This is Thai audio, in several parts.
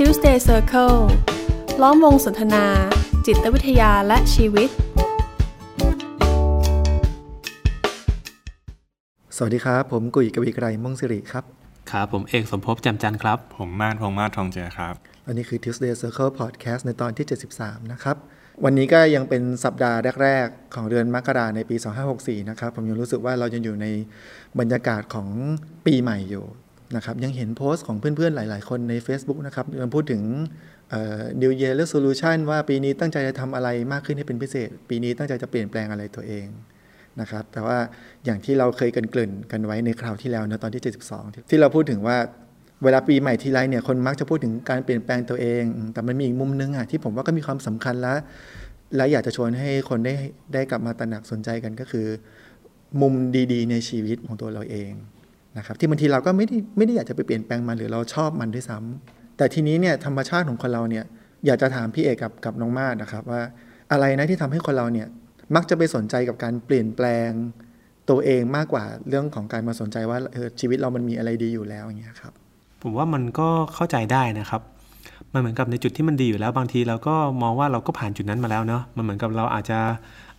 Tuesday Circle ล้อมวงสนทนา จิตวิทยาและชีวิต สวัสดีครับ ผมกุยกวีไกรม่วงสิริครับ ครับผมเอกสมภพจำจันทร์ครับ ผมมาดพงษ์มาศทองเจครับอันนี้คือ Tuesday Circle Podcast ในตอนที่ 73 นะครับ วันนี้ก็ยังเป็นสัปดาห์แรก ๆ ของเดือนมกราในปี 2564 นะครับ ผมยังรู้สึกว่าเรายังอยู่ในบรรยากาศของปีใหม่อยู่ นะครับยังเห็นโพสต์ของเพื่อนๆ หลาย ๆ คนใน Facebook นะครับยังพูดถึงเอ่อ New Year Resolution ว่าปีนี้ตั้งใจจะทำอะไรมากขึ้นให้เป็นพิเศษ ปีนี้ตั้งใจจะเปลี่ยนแปลงอะไรตัวเองนะครับแต่ว่าอย่างที่เราเคยกันเกริ่นกันไว้ในคราวที่แล้วนะตอนที่ 72ที่ที่เราพูดถึงว่าเวลาปีใหม่ทีไรเนี่ยคนมักจะพูดถึงการเปลี่ยนแปลงตัวเอง แต่มันมีอีกมุมนึงอะที่ผมว่าก็มีความสำคัญและและอยากจะชวนให้คนได้ได้กลับมาตระหนักสนใจกันก็คือ มุมดีๆ ในชีวิตของตัวเราเอง นะครับที่บางทีเราก็ไม่ได้ไม่ได้อยากจะไปเปลี่ยนแปลงมันหรือเราชอบมันด้วยซ้ำแต่ทีนี้เนี่ยธรรมชาติของคนเราเนี่ยอยากจะถามพี่เอกกับกับน้องมาดนะครับว่าอะไรนะที่ทำให้คนเราเนี่ยมักจะไปสนใจกับการเปลี่ยนแปลงตัวเองมากกว่าเรื่องของการมาสนใจว่าเออชีวิตเรามันมีอะไรดีอยู่แล้วอย่างเงี้ยครับผมว่ามันก็เข้าใจได้นะครับ มันเหมือนกับในจุดที่มันดีอยู่แล้วบางทีเราก็มองว่าเราก็ผ่านจุดนั้นมาแล้วเนาะมันเหมือนกับเราอาจจะ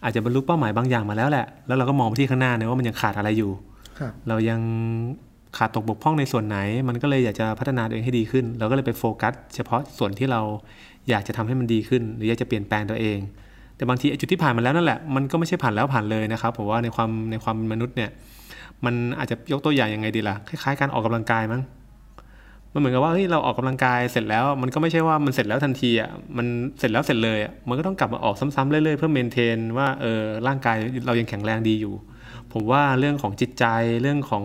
อาจจะบรรลุเป้าหมายบางอย่างมาแล้วแหละ แล้วเราก็มองไปที่ข้างหน้าเนี่ยว่ามันยังขาดอะไรอยู่ เรายังขาดตกบกพร่องในส่วนไหน มันก็เลยอยากจะพัฒนาตัวเองให้ดีขึ้น เราก็เลยไปโฟกัส เฉพาะส่วนที่เราอยากจะทำให้มันดีขึ้น หรืออยากจะเปลี่ยนแปลงตัวเอง แต่บางทีจุดที่ผ่านมาแล้วนั่นแหละ มันก็ไม่ใช่ผ่านแล้วผ่านเลยนะครับผมว่าในความในความมนุษย์เนี่ย มันอาจจะยกตัวอย่างยังไงดีล่ะ คล้ายๆการออกกำลังกายมั้ง มันเหมือนกับว่าเฮ้ยเราออกกำลังกายเสร็จแล้ว มันก็ไม่ใช่ว่ามันเสร็จแล้วทันทีอะ มันเสร็จแล้วเสร็จเลยอะ มันก็ต้องกลับมาออกซ้ำๆเรื่อยๆเพื่อเมนเทนว่าเออร่างกายเรายังแข็งแรงดีอยู่ ผมว่าเรื่องของจิตใจเรื่องของ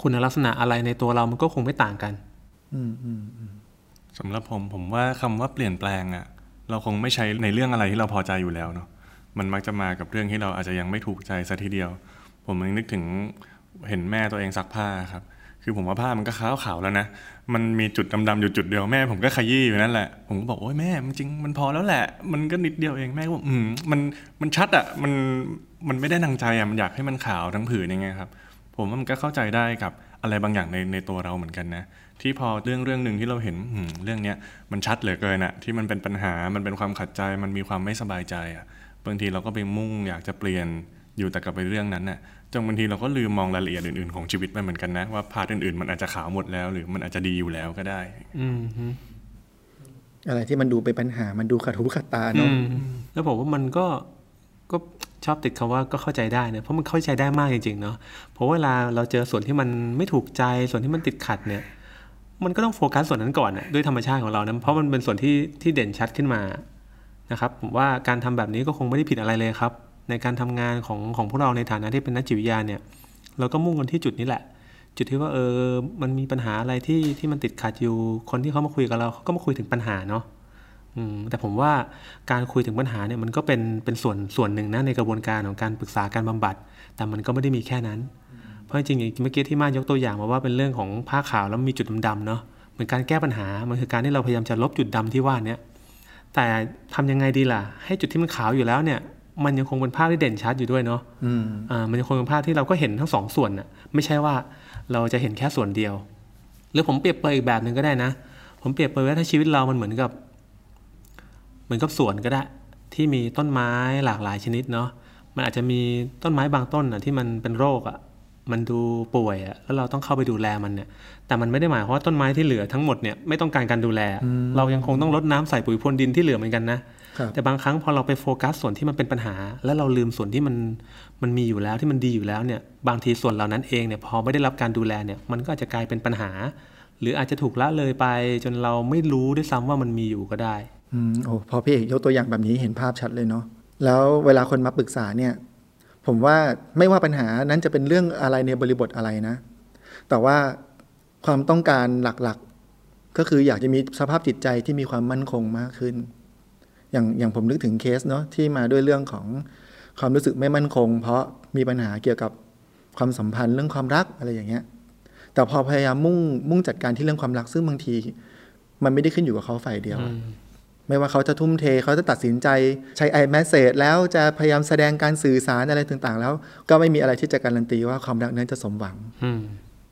คุณลักษณะอะไรในตัวเรามันก็คงไม่ต่างกันสำหรับผมผมว่าคำว่าเปลี่ยนแปลงอะเราคงไม่ใช้ในเรื่องอะไรที่เราพอใจอยู่แล้วเนาะมันมักจะมากับเรื่องที่เราอาจจะยังไม่ถูกใจซะทีเดียว ผมนึกถึงเห็นแม่ตัวเองซักผ้าครับ คือผมว่าผ้ามันก็ขาวขาวแล้วนะ มันมีจุดดำๆอยู่จุดเดียวแม่ผมก็ขยี้อยู่นั่นแหละ ผมก็บอกโอ้ยแม่จริงมันพอแล้วแหละ มันก็นิดเดียวเองแม่ก็บอกอืมมันมันชัดอะมันมันไม่ได้ดังใจอะมันอยากให้มันขาวทั้งผืนยังไงครับ ผมว่ามันก็เข้าใจได้กับอะไรบางอย่างในในตัวเราเหมือนกันนะ ที่พอเรื่องเรื่องหนึ่งที่เราเห็นอืมเรื่องเนี้ยมันชัดเหลือเกินอะที่มันเป็นปัญหามันเป็นความขัดใจ มันมีความไม่สบายใจอะบางทีเราก็ไปมุ่งอยากจะเปลี่ยน อยู่แต่กับไปเรื่องนั้นน่ะจนบางทีเราก็ลืมมองรายละเอียดอื่นๆของชีวิตไปเหมือนกันนะ ว่าพาร์ทอื่นๆ มันอาจจะขาวหมดแล้ว หรือมันอาจจะดีอยู่แล้วก็ได้ อืมฮึอะไรที่มันดูเป็นปัญหามันดูขัดหูขัดตาอืเนาะมแล้วผมว่ามันก็ก็ชอบติดคำว่าก็เข้าใจได้เนี่ยเพราะมันเข้าใจได้มากจริงๆเนาะเพราะเวลาเราเจอส่วนที่มันไม่ถูกใจส่วนที่มันติดขัดเนี่ย มันก็ต้องโฟกัสส่วนนั้นก่อนน่ะด้วยธรรมชาติของเรานะเพราะมันเป็นส่วนที่ที่เด่นชัดขึ้นมานะครับ ผมว่าการทำแบบนี้ก็คงไม่ได้ผิดอะไรเลยครับ ในการทำงานของของพวกเราในฐานะที่เป็นนักจิตวิทยาเนี่ย เราก็มุ่งกันที่จุดนี้แหละ จุดที่ว่าเออมันมีปัญหาอะไรที่ที่มันติดขัดอยู่ คนที่เขามาคุยกับเราเขาก็มาคุยถึงปัญหาเนาะแต่ผมว่าการคุยถึงปัญหาเนี่ยมันก็เป็นเป็นส่วนส่วนหนึ่งนะในกระบวนการของการปรึกษาการบำบัด แต่มันก็ไม่ได้มีแค่นั้น เพราะจริงๆอย่างเมื่อกี้ที่มายกตัวอย่างมาว่าเป็นเรื่องของผ้าขาวแล้วมีจุดดำๆเนาะเหมือนการแก้ปัญหา มันคือการที่เราพยายามจะลบจุดดำที่ว่านี้แต่ทำยังไงดีล่ะ ให้จุดที่มันขาวอยู่แล้วเนี่ย มันยังคงเป็นภาพที่เด่นชัดอยู่ด้วยเนาะอืมอ่ามันยังคงเป็นภาพที่เราก็เห็นทั้งสองส่วนน่ะไม่ใช่ว่าเราจะเห็นแค่ส่วนเดียว หรือผมเปรียบเปรยอีกแบบหนึ่งก็ได้นะ ผมเปรียบเปรยว่าถ้าชีวิตเรามันเหมือนกับ เหมือนกับสวนก็ได้ ที่มีต้นไม้หลากหลายชนิดเนาะมันอาจจะมีต้นไม้บางต้นอะที่มันเป็นโรคอะมันดูป่วยอะแล้วเราต้องเข้าไปดูแลมันเนี่ย แต่มันไม่ได้หมายความว่าต้นไม้ที่เหลือทั้งหมดเนี่ยไม่ต้องการการดูแล เรายังคงต้องรดน้ำใส่ปุ๋ยพรวนดินที่เหลือเหมือนกันนะครับ แต่บางครั้งพอเราไปโฟกัสส่วนที่มันเป็นปัญหา แล้วเราลืมส่วนที่มันมันมีอยู่แล้วที่มันดีอยู่แล้วเนี่ยบางทีส่วนเหล่านั้นเองเนี่ยพอไม่ได้รับการดูแลเนี่ยมันก็อาจจะกลายเป็นปัญหา หรืออาจจะถูกละเลยไป จนเราไม่รู้ด้วยซ้ำว่ามันมีอยู่ก็ได้อืมโอ้พอพี่เอกยกตัวอย่างแบบนี้เห็นภาพชัดเลยเนาะแล้วเวลาคนมาปรึกษาเนี่ย ผมว่าไม่ว่าปัญหานั้นจะเป็นเรื่องอะไรในบริบทอะไรนะ แต่ว่าความต้องการหลักๆ ก็คืออยากจะมีสภาพจิตใจที่มีความมั่นคงมากขึ้น อย่างอย่างผมนึกถึงเคสเนาะที่มาด้วยเรื่องของความรู้สึกไม่มั่นคง เพราะมีปัญหาเกี่ยวกับความสัมพันธ์เรื่องความรักอะไรอย่างเงี้ย แต่พอพยายามมุ่งมุ่งจัดการที่เรื่องความรักซึ่งบางที มันไม่ได้ขึ้นอยู่กับเขาฝ่ายเดียวอะไม่ว่าเขาจะทุ่มเทเขาจะตัดสินใจใช้ iMessage แล้วจะพยายามแสดงการสื่อสารอะไรต่างๆ แล้ว ก็ไม่มีอะไรที่จะการันตีว่าความรักนั้นจะสมหวังอืม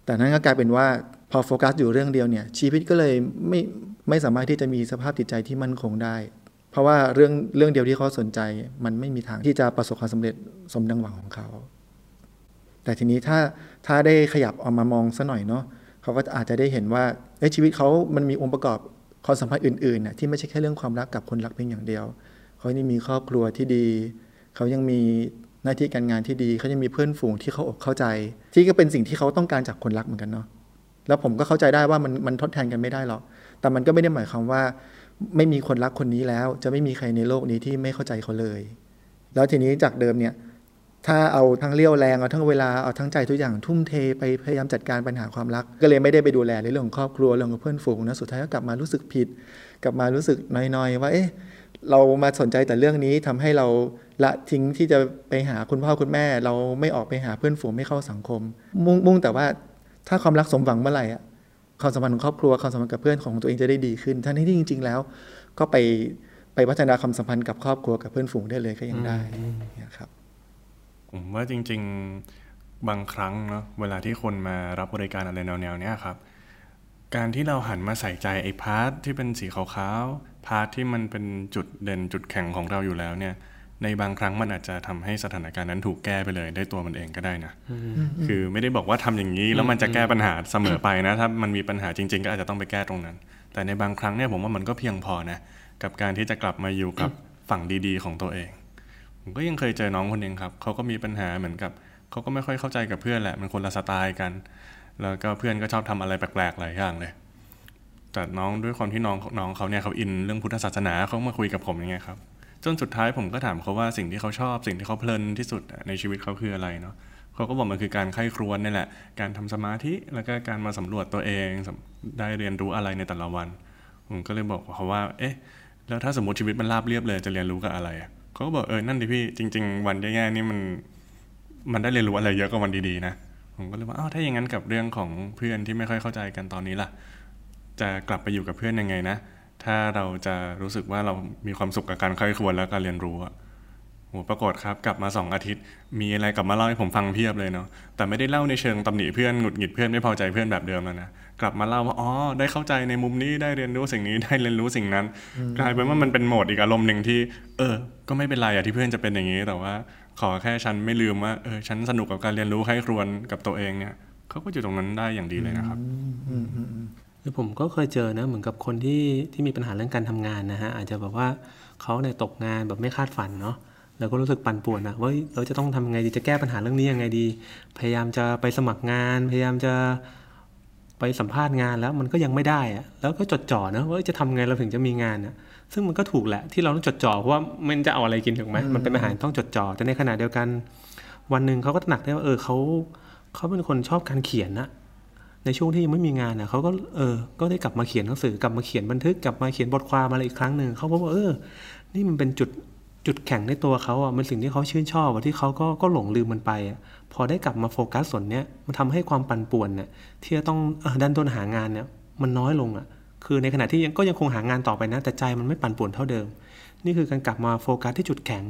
แต่นั้นก็กลายเป็นว่าพอโฟกัสอยู่เรื่องเดียวเนี่ย ชีวิตก็เลยไม่ไม่สามารถที่จะมีสภาพจิตใจที่มั่นคงได้ เพราะว่าเรื่องเรื่องเดียวที่เขาสนใจ มันไม่มีทางที่จะประสบความสำเร็จสมดังหวังของเขา แต่ทีนี้ถ้าถ้าได้ขยับออกมามองสัหน่อยเนาะเขาก็อาจจะได้เห็นว่าชีวิตเขามันมีองค์ประกอบความสัมพันธ์อื่นๆน่ะที่ไม่ใช่แค่เรื่องความรักกับคนรักเพียงอย่างเดียวเขายังมีครอบครัวที่ดี เขายังมีหน้าที่การงานที่ดี เขายังมีเพื่อนฝูงที่เขาอกเข้าใจ ที่ก็เป็นสิ่งที่เขาต้องการจากคนรักเหมือนกันเนาะแล้วผมก็เข้าใจได้ว่ามันมันทดแทนกันไม่ได้หรอกแต่มันก็ไม่ได้หมายความว่า ไม่มีคนรักคนนี้แล้ว จะไม่มีใครในโลกนี้ที่ไม่เข้าใจเขาเลย แล้วทีนี้จากเดิมเนี่ยถ้าเอาทั้งเลี้ยวแรงเอาทั้งเวลาเอาทั้งใจทุกอย่างทุ่มเทไปพยายามจัดการปัญหาความรัก ก็เลยไม่ได้ไปดูแลในเรื่องของครอบครัวเรื่องของเพื่อนฝูงนะสุดท้ายก็กลับมารู้สึกผิด กลับมารู้สึกน้อยๆ ว่าเอ๊ะเรามาสนใจแต่เรื่องนี้ทำให้เราละทิ้งที่จะไปหาคุณพ่อคุณแม่ เราไม่ออกไปหาเพื่อนฝูงไม่เข้าสังคม มุ่งมุ่งแต่ว่าถ้าความรักสมหวังเมื่อไหร่อะ ความสัมพันธ์ของครอบครัวความสัมพันธ์กับเพื่อนของตัวเองจะได้ดีขึ้นทั้งที่จริง ๆ แล้ว ก็ไปไปพัฒนาความสัมพันธ์กับครอบครัวกับเพื่อนฝูงได้เลยก็ยังได้นะครับผมว่าจริง ๆบางครั้งเนาะเวลาที่คนมารับบริการอะไรแนวๆเนี้ยครับ การที่เราหันมาใส่ใจไอ้ part ที่เป็นสีขาวๆ part ที่มันเป็นจุดเด่นจุดแข็งของเราอยู่แล้วเนี่ย ในบางครั้งมันอาจจะทำให้สถานการณ์นั้นถูกแก้ไปเลยได้ตัวมันเองก็ได้นะ คือไม่ได้บอกว่าทำอย่างนี้แล้วมันจะแก้ปัญหาเสมอไปนะ ถ้ามันมีปัญหาจริง ๆ ก็อาจจะต้องไปแก้ตรงนั้น แต่ในบางครั้งเนี่ยผมว่ามันก็เพียงพอนะ กับการที่จะกลับมาอยู่กับฝั่งดี ๆ ของตัวเอง ผมก็ยังเคยเจอน้องคนหนึ่งครับ เขาก็มีปัญหาเหมือนกับเขาก็ไม่ค่อยเข้าใจกับเพื่อนแหละ มันคนละสไตล์กัน แล้วก็เพื่อนก็ชอบทำอะไรแปลกๆหลายอย่างเลยแต่น้องด้วยความที่น้องน้องเขาเนี่ยเขาอินเรื่องพุทธศาสนาเขามาคุยกับผมอย่างเงี้ยครับ จนสุดท้ายผมก็ถามเขาว่าสิ่งที่เขาชอบสิ่งที่เขาเพลินที่สุดในชีวิตเขาคืออะไรเนาะเขาก็บอกมันคือการไข้ครวญนี่แหละ การทำสมาธิแล้วก็การมาสำรวจตัวเองได้เรียนรู้อะไรในแต่ละวัน ผมก็เลยบอกเขาว่า เอ๊ะ แล้วถ้าสมมติชีวิตมันราบเรียบเลยจะเรียนรู้กับอะไรเขาก็บอกเออนั่นดิพี่จริง ๆ วันแย่ๆนี่มันมันได้เรียนรู้อะไรเยอะกว่าวันดีๆนะผมก็เลยว่าอ้าวถ้าอย่างนั้นกับเรื่องของเพื่อนที่ไม่ค่อยเข้าใจกันตอนนี้ล่ะ จะกลับไปอยู่กับเพื่อนยังไงนะ ถ้าเราจะรู้สึกว่าเรามีความสุขกับการค่อยควรและการเรียนรู้อะโหปรากฏครับกลับมาสองอาทิตย์ มีอะไรกลับมาเล่าให้ผมฟังเพียบเลยเนาะแต่ไม่ได้เล่าในเชิงตำหนิเพื่อนหงุดหงิดเพื่อนไม่พอใจเพื่อนแบบเดิมแล้วนะกลับมาเล่าว่าอ๋อได้เข้าใจในมุมนี้ได้เรียนรู้สิ่งนี้ได้เรียนรู้สิ่งนั้น กลายเป็นว่ามันเป็นโหมดอีกอารมณ์หนึ่งที่ เออ ก็ไม่เป็นไรอะที่เพื่อนจะเป็นอย่างนี้ แต่ว่าขอแค่ฉันไม่ลืมว่าเออฉันสนุกกับการเรียนรู้ให้ครวนกับตัวเองเนี่ยเขาก็อยู่ตรงนั้นได้อย่างดีเลยนะครับ คือผมก็เคยเจอนะเหมือนกับคนที่ที่มีปัญหาเรื่องการทำงานนะฮะอาจจะแบบว่าเขาเนี่ยตกงานแบบไม่คาดฝันเนาะแล้วก็รู้สึกปั่นป่วนนะว่าเราจะต้องทำไงดีจะแก้ปัญหาเรื่องนี้ยังไงดี พยายามจะไปสมัครงาน พยายามจะไปสัมภาษณ์งานแล้วมันก็ยังไม่ได้อะแล้วก็จดจ่อนะว่าจะทำไงเราถึงจะมีงานอะซึ่งมันก็ถูกแหละที่เราต้องจดจ่อเพราะว่ามันจะเอาอะไรกินถูกไหมมันเป็นอาหารต้องจดจ่อแต่ในขณะเดียวกัน วันหนึ่งเขาก็ตระหนักได้ว่าเออเขาเขาเป็นคนชอบการเขียนนะ ในช่วงที่ยังไม่มีงานนะเขาก็เออก็ได้กลับมาเขียนหนังสือกลับมาเขียนบันทึกกลับมาเขียนบทความอะไรอีกครั้งหนึ่งเขาพบว่าเออ นี่มันเป็นจุดจุดแข็งในตัวเขาอะมันสิ่งที่เขาชื่นชอบที่เขาก็ก็หลงลืมมันไปอะพอได้กลับมาโฟกัสส่วนเนี้ยมันทำให้ความปั่นป่วนเนี่ยที่จะต้องดันต้นหางานเนี่ยมันน้อยลงอะคือในขณะที่ยังก็ยังคงหางานต่อไปนะ แต่ใจมันไม่ปั่นป่วนเท่าเดิม นี่คือการกลับมาโฟกัสที่จุดแข็ง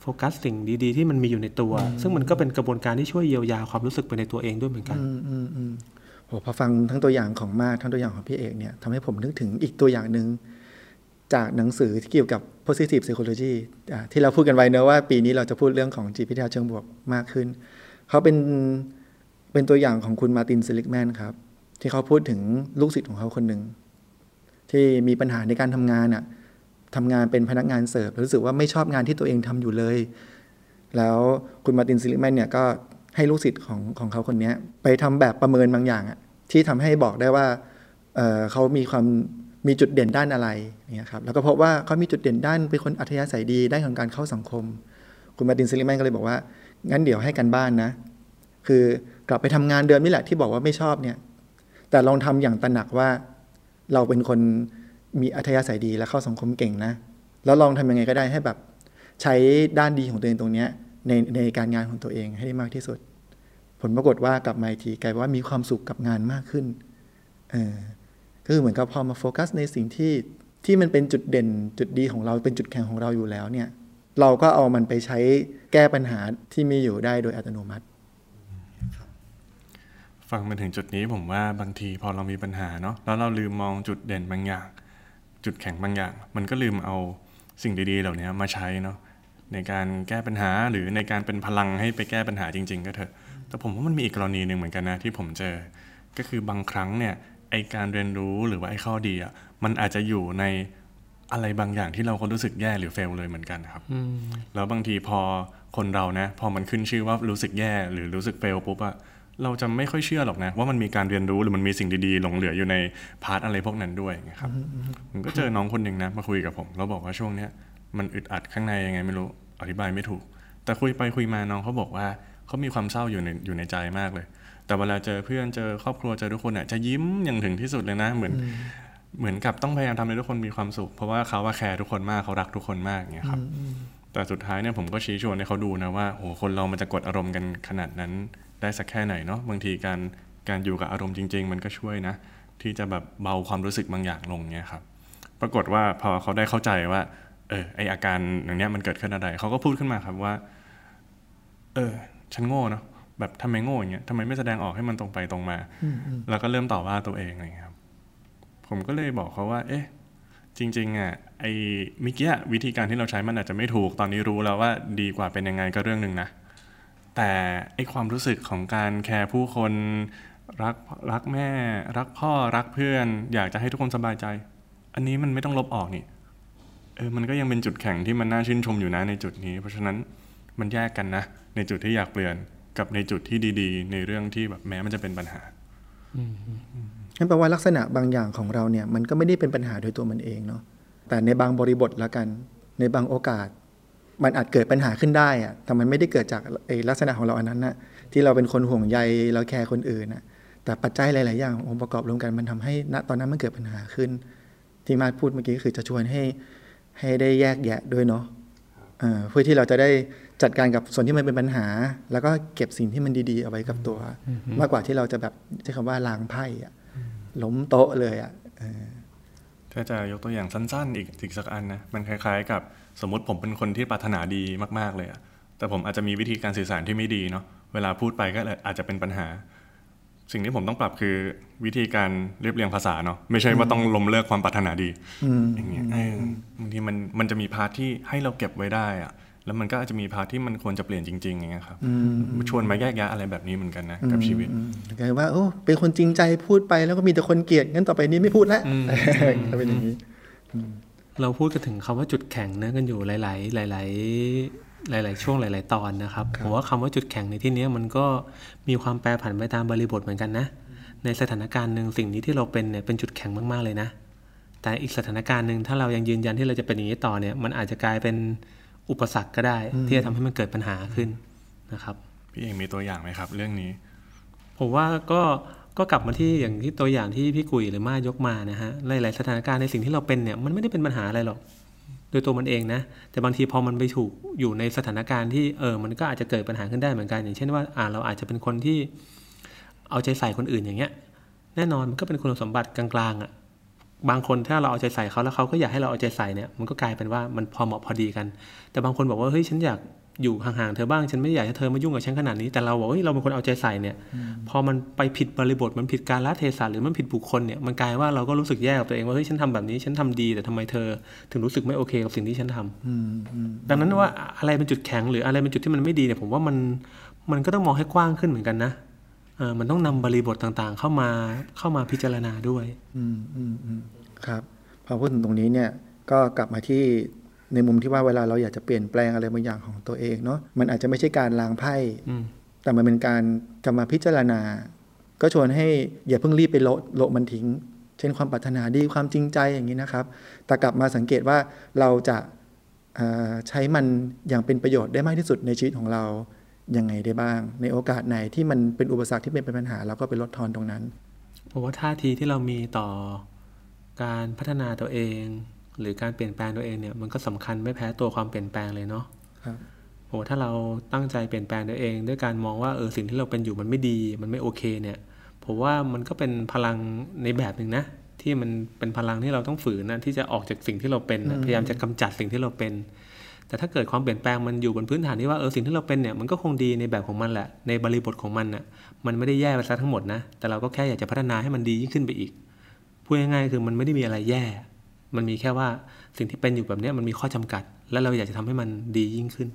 โฟกัสสิ่งดีๆ ที่มันมีอยู่ในตัว ซึ่งมันก็เป็นกระบวนการที่ช่วยเยียวยาความรู้สึกไปในตัวเองด้วยเหมือนกัน โอ้พอฟังทั้งตัวอย่างของมาทั้งตัวอย่างของพี่เอกเนี่ยทำให้ผมนึกถึงอีกตัวอย่างหนึ่งจากหนังสือที่เกี่ยวกับ positive psychology ที่เราพูดกันไว้เนอะว่าปีนี้เราจะพูดเรื่องของจิตวิทยาเชิงบวกมากขึ้น เขาเป็นเป็นตัวอย่างของคุณมาตินซิลิกแมนครับ ที่เขาพูดถึงลูกศิษย์ของเขาคนหนึ่งที่มีปัญหาในการทำงานอะทำงานเป็นพนักงานเสิร์ฟรู้สึกว่าไม่ชอบงานที่ตัวเองทำอยู่เลย แล้วคุณมาร์ตินเซลิกแมนเนี่ยก็ ให้ลูกศิษย์ของของเขาคนนี้ไปทำแบบประเมินบางอย่างอะที่ทำให้บอกได้ว่าเขามีความมีจุดเด่นด้านอะไรเนี่ยครับแล้วก็พบว่าเขามีจุดเด่นด้านเป็นคนอัธยาศัยดีด้านของการเข้าสังคม คุณมาร์ตินเซลิกแมนก็เลยบอกว่า งั้นเดี๋ยวให้การบ้านนะ คือกลับไปทำงานเดิมนี่แหละที่บอกว่าไม่ชอบเนี่ย แต่ลองทำอย่างตระหนักว่าเราเป็นคนมีอัธยาศัยดีและเข้าสังคมเก่งนะ แล้วลองทำยังไงก็ได้ให้แบบใช้ด้านดีของตัวเองตรงนี้ ในในการงานของตัวเองให้ได้มากที่สุด ผลปรากฏว่ากลับมาทีกลายว่ามีความสุขกับงานมากขึ้นเออคือเหมือนกับพอมาโฟกัสในสิ่งที่ที่มันเป็นจุดเด่นจุดดีของเราเป็นจุดแข็งของเราอยู่แล้วเนี่ย เราก็เอามันไปใช้แก้ปัญหาที่มีอยู่ได้โดยอัตโนมัติฟังมาถึงจุดนี้ผมว่าบางทีพอเรามีปัญหาเนาะแล้วเราลืมมองจุดเด่นบางอย่าง จุดแข็งบางอย่าง มันก็ลืมเอาสิ่งดีๆ เหล่านี้มาใช้เนาะ ในการแก้ปัญหาหรือในการเป็นพลังให้ไปแก้ปัญหาจริง ๆ ก็เถอะ แต่ผมว่ามันมีอีกกรณีหนึ่งเหมือนกันนะที่ผมเจอ ก็คือบางครั้งเนี่ยไอการเรียนรู้หรือว่าไอข้อดีอะมันอาจจะอยู่ในอะไรบางอย่างที่เราก็รู้สึกแย่หรือเฟลเลยเหมือนกันครับแล้วบางทีพอคนเรานะพอมันขึ้นชื่อว่ารู้สึกแย่หรือรู้สึกเฟลปุ๊บอะเราจะไม่ค่อยเชื่อหรอกนะ ว่ามันมีการเรียนรู้หรือมันมีสิ่งดีๆ หลงเหลืออยู่ในpart อะไรพวกนั้นด้วยนะครับผมก็เจอน้องคนหนึ่งนะมาคุยกับผมแล้วบอกว่าช่วงเนี้ยมันอึดอัดข้างในยังไงไม่รู้ อธิบายไม่ถูก แต่คุยไปคุยมาน้องเขาบอกว่าเขามีความเศร้าอยู่ในอยู่ในใจมากเลย แต่เวลาเจอเพื่อนเจอครอบครัวเจอทุกคนอะจะยิ้มอย่างถึงที่สุดเลยนะ เหมือนเหมือนกับต้องพยายามทำให้ทุกคนมีความสุข เพราะว่าเขาว่าแคร์ทุกคนมากเขารักทุกคนมากอย่างเงี้ยครับแต่สุดท้ายเนี่ยผมก็ชี้ชวนให้เขาดูนะว่าโอ้คนเรามันจะกดอารมณ์กันขนาดนั้นได้สักแค่ไหนเนาะบางทีการการอยู่กับอารมณ์จริง ๆ มันก็ช่วยนะ ที่จะแบบเบาความรู้สึกบางอย่างลงเนี่ยครับปรากฏว่าพอเขาได้เข้าใจว่า เออไออาการอย่างเนี้ยมันเกิดขึ้นอะไรเขาก็พูดขึ้นมาครับว่า เออ ฉันโง่เนาะแบบทำไมโง่อย่างเงี้ยทำไมไม่แสดงออกให้มันตรงไปตรงมา แล้วก็เริ่มต่อว่าตัวเองอะไรเงี้ยครับ ผมก็เลยบอกเขาว่า เอ๊ะ จริง ๆอะไอ้เมิกี้วิธีการที่เราใช้มันอาจจะไม่ถูกตอนนี้รู้แล้วว่าดีกว่าเป็นยังไงก็เรื่องหนึ่งนะแต่ไอ้ความรู้สึกของการแคร์ผู้คนรักรักแม่ รักพ่อรักเพื่อน อยากจะให้ทุกคนสบายใจ อันนี้มันไม่ต้องลบออกนี่ เออมันก็ยังเป็นจุดแข็งที่มันน่าชื่นชมอยู่นะในจุดนี้ เพราะฉะนั้นมันแยกกันนะ ในจุดที่อยากเปลี่ยนกับในจุดที่ดี ๆ ในเรื่องที่แบบแม้มันจะเป็นปัญหานั่นแปลว่าลักษณะบางอย่างของเราเนี่ย มันก็ไม่ได้เป็นปัญหาโดยตัวมันเองเนาะแต่ในบางบริบทละกัน ในบางโอกาส มันอาจเกิดปัญหาขึ้นได้อะแต่มันไม่ได้เกิดจากไอ้ลักษณะของเราอันนั้นนะที่เราเป็นคนห่วงใยเราแคร์คนอื่นนะแต่ปัจจัยหลาย ๆ อย่างองค์ประกอบรวมกันมันทำให้ณตอนนั้นมันเกิดปัญหาขึ้น ที่มาพูดเมื่อกี้คือจะชวนให้ ให้ได้แยกแยะด้วยเนาะเอ่อเพื่อที่เราจะได้จัดการกับส่วนที่มันเป็นปัญหา แล้วก็เก็บสิ่งที่มันดีๆ เอาไว้กับตัว มากกว่าที่เราจะแบบใช้คำว่าล้างไพ่อะล้มโต๊ะเลยอะเออถ้าจะยกตัวอย่างสั้นๆ อีกอีกสักอันนะมันคล้ายๆ กับสมมติผมเป็นคนที่ปรารถนาดีมากๆเลยอะแต่ผมอาจจะมีวิธีการสื่อสารที่ไม่ดีเนาะเวลาพูดไปก็เลยอาจจะเป็นปัญหา สิ่งที่ผมต้องปรับคือวิธีการเรียบเรียงภาษาเนาะไม่ใช่ว่าต้องล้มเลิกความปรารถนาดีอย่างเงี้ยเออบางทีมันมันจะมี part ที่ให้เราเก็บไว้ได้อะแล้วมันก็อาจจะมี part ที่มันควรจะเปลี่ยนจริง ๆ อย่างเงี้ยครับชวนมาแยกแยะอะไรแบบนี้เหมือนกันนะกับชีวิตกลายว่าโอ้เป็นคนจริงใจพูดไปแล้วก็มีแต่คนเกลียดงั้นต่อไปนี้ไม่พูดแล้วก็เป็นอย่างนี้เราพูดกันถึงคำว่าจุดแข็งนะกันอยู่หลาย ๆ หลาย ๆ หลาย ๆ ช่วงหลาย ๆ ตอนนะครับผมว่าคำว่าจุดแข็งในที่เนี้ยมันก็มีความแปรผันไปตามบริบทเหมือนกันนะ ในสถานการณ์หนึ่งสิ่งนี้ที่เราเป็นเนี่ยเป็นจุดแข็งมาก ๆ เลยนะ แต่อีกสถานการณ์หนึ่งถ้าเรายังยืนยันที่เราจะเป็นอย่างนี้ต่อเนี่ยมันอาจจะกลายเป็นอุปสรรคก็ได้ ที่จะทำให้มันเกิดปัญหาขึ้นนะครับพี่เองมีตัวอย่างไหมครับ เรื่องนี้ ผมว่าก็ก็กลับมาที่อย่างที่ตัวอย่างที่พี่กุยหรือมายกมานะฮะหลาย ๆ สถานการณ์ในสิ่งที่เราเป็นเนี่ยมันไม่ได้เป็นปัญหาอะไรหรอก โดยตัวมันเองนะ แต่บางทีพอมันไปถูกอยู่ในสถานการณ์ที่เออมันก็อาจจะเกิดปัญหาขึ้นได้เหมือนกัน อย่างเช่นว่าอ่าเราอาจจะเป็นคนที่เอาใจใส่คนอื่นอย่างเงี้ย แน่นอนมันก็เป็นคุณสมบัติกลางๆอะบางคนถ้าเราเอาใจใส่เขาแล้วเขาก็อยากให้เราเอาใจใส่เนี่ยมันก็กลายเป็นว่ามันพอเหมาะพอดีกัน แต่บางคนบอกว่าเฮ้ยฉันอยาก อยู่ห่างๆเธอบ้างฉันไม่อยากให้เธอมายุ่งกับฉันขนาดนี้แต่เราบอกว่าเฮ้ยเราเป็นคนเอาใจใส่เนี่ย พอมันไปผิดบริบทมันผิดการละเทศะหรือมันผิดบุคคลเนี่ยมันกลายว่าเราก็รู้สึกแย่กับตัวเองว่าเฮ้ยฉันทำแบบนี้ฉันทำดีแต่ทำไมเธอ ถึงรู้สึกไม่โอเคกับสิ่งที่ฉันทำดังนั้นว่าอะไรเป็นจุดแข็งหรืออะไรเป็นจุดที่มันไม่ดีเนี่ยผมว่ามันมันก็ต้องมองให้กว้างขึ้นเหมือนกันนะเออมันต้องนำบริบทต่างๆ เข้ามาเข้ามาพิจารณาด้วย อืมอืมอืมครับพอพูดถึงตรงนี้เนี่ยก็กลับมาที่ ในมุมที่ว่าเวลาเราอยากจะเปลี่ยนแปลงอะไรบางอย่างของตัวเองเนาะมันอาจจะไม่ใช่การล้างไพ่อืมแต่มันเป็นการกลับมาพิจารณา ก็ชวนให้อย่าเพิ่งรีบไปโละโละมันทิ้ง เช่นความปรารถนาดีความจริงใจอย่างนี้นะครับ แต่กลับมาสังเกตว่าเราจะเอ่อใช้มันอย่างเป็นประโยชน์ได้มากที่สุดในชีวิตของเรายังไงได้บ้าง ในโอกาสไหนที่มันเป็นอุปสรรคที่เป็นปัญหาเราก็ไปลดทอนตรงนั้นผมว่าท่าทีที่เรามีต่อการพัฒนาตัวเอง หรือการเปลี่ยนแปลงตัวเองเนี่ยมันก็สำคัญไม่แพ้ตัวความเปลี่ยนแปลงเลยเนาะครับโอ้ถ้าเราตั้งใจเปลี่ยนแปลงตัวเอง ด้วยการมองว่าเออสิ่งที่เราเป็นอยู่มันไม่ดี มันไม่โอเคเนี่ยผมว่ามันก็เป็นพลังในแบบหนึ่งนะที่มันเป็นพลังที่เราต้องฝืนนะที่จะออกจากสิ่งที่เราเป็นนะพยายามจะกำจัดสิ่งที่เราเป็น แต่ถ้าเกิดความเปลี่ยนแปลงมันอยู่บนพื้นฐานที่ว่าเออสิ่งที่เราเป็นเนี่ยมันก็คงดีในแบบของมันแหละในบริบทของมันน่ะมันไม่ได้แย่ไปซะทั้งหมดนะแต่เราก็แค่อยากจะพัฒนาให้มันดียิ่งขึ้นไปอีกพูดง่ายๆคือมันไม่ได้มีอะไรแย่ มันมีแค่ว่าสิ่งที่เป็นอยู่แบบเนี้ยมันมีข้อจำกัด แล้วเราอยากจะทำให้มันดียิ่งขึ้น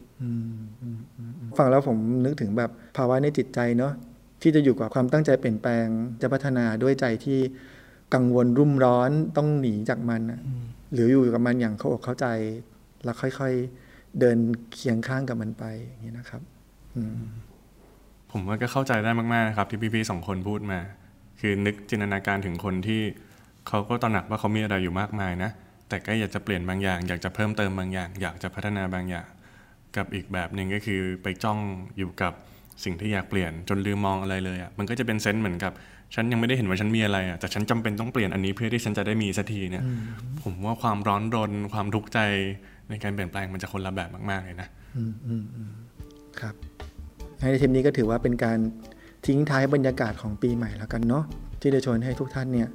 ฟังแล้วผมนึกถึงแบบภาวะในจิตใจเนาะที่จะอยู่กับความตั้งใจเปลี่ยนแปลง จะพัฒนาด้วยใจที่กังวลรุ่มร้อนต้องหนีจากมันนะหรืออยู่กับมันอย่างเข้าอกเข้าใจ แล้วค่อยๆเดินเคียงข้างกับมันไปอย่างนี้นะครับอืมผมว่าก็เข้าใจได้มากๆนะครับที่พี่ๆสองคนพูดมา คือนึกจินตนาการถึงคนที่ เขาก็ตระหนักว่าเขามีอะไรอยู่มากมายนะ แต่ก็อยากจะเปลี่ยนบางอย่าง อยากจะเพิ่มเติมบางอย่าง อยากจะพัฒนาบางอย่าง กับอีกแบบหนึ่งก็คือไปจ้องอยู่กับสิ่งที่อยากเปลี่ยนจนลืมมองอะไรเลยอะมันก็จะเป็นเซนส์เหมือนกับ ฉันยังไม่ได้เห็นว่าฉันมีอะไรอะแต่ฉันจำเป็นต้องเปลี่ยนอันนี้เพื่อที่ฉันจะได้มีสักทีเนี่ยผมว่าความร้อนรน ความทุกข์ใจในการเปลี่ยนแปลงมันจะคนละแบบมาก ๆ เลยนะครับในเทปนี้ก็ถือว่าเป็นการทิ้งท้ายบรรยากาศของปีใหม่แล้วกันเนาะที่จะชวนให้ทุกท่านเนี่ย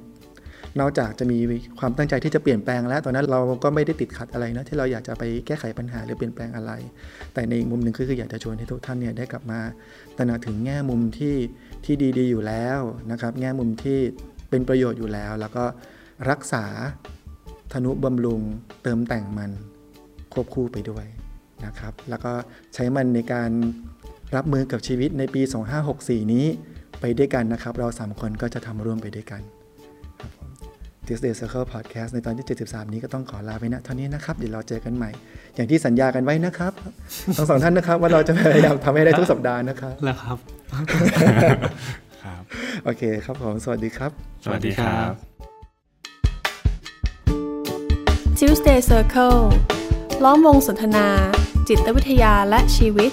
นอกจากจะมีความตั้งใจที่จะเปลี่ยนแปลงแล้ว ตอนนั้นเราก็ไม่ได้ติดขัดอะไรนะที่เราอยากจะไปแก้ไขปัญหาหรือเปลี่ยนแปลงอะไร แต่ในอีกมุมหนึ่งก็คืออยากจะชวนให้ทุกท่านเนี่ยได้กลับมาตระหนักถึงแง่มุมที่ที่ดีๆอยู่แล้วนะครับ แง่มุมที่เป็นประโยชน์อยู่แล้ว แล้วก็รักษาธนุบำรุงเติมแต่งมันควบคู่ไปด้วยนะครับ แล้วก็ใช้มันในการรับมือกับชีวิตในปี 2564 นี้ไปด้วยกันนะครับ เราสามคนก็จะทำร่วมไปด้วยกัน Tuesday Circle Podcast ในตอนที่ 73 นี้ก็ต้องขอลาไปณเท่านี้นะครับ เดี๋ยวเราเจอกันใหม่ อย่างที่สัญญากันไว้นะครับ ทั้งสองท่านนะครับ ว่าเราจะพยายามทำให้ได้ทุกสัปดาห์นะครับแล้วครับ ครับโอเคครับผมสวัสดีครับ สวัสดีครับ Tuesday Circle ล้อมวงสนทนา จิตวิทยาและชีวิต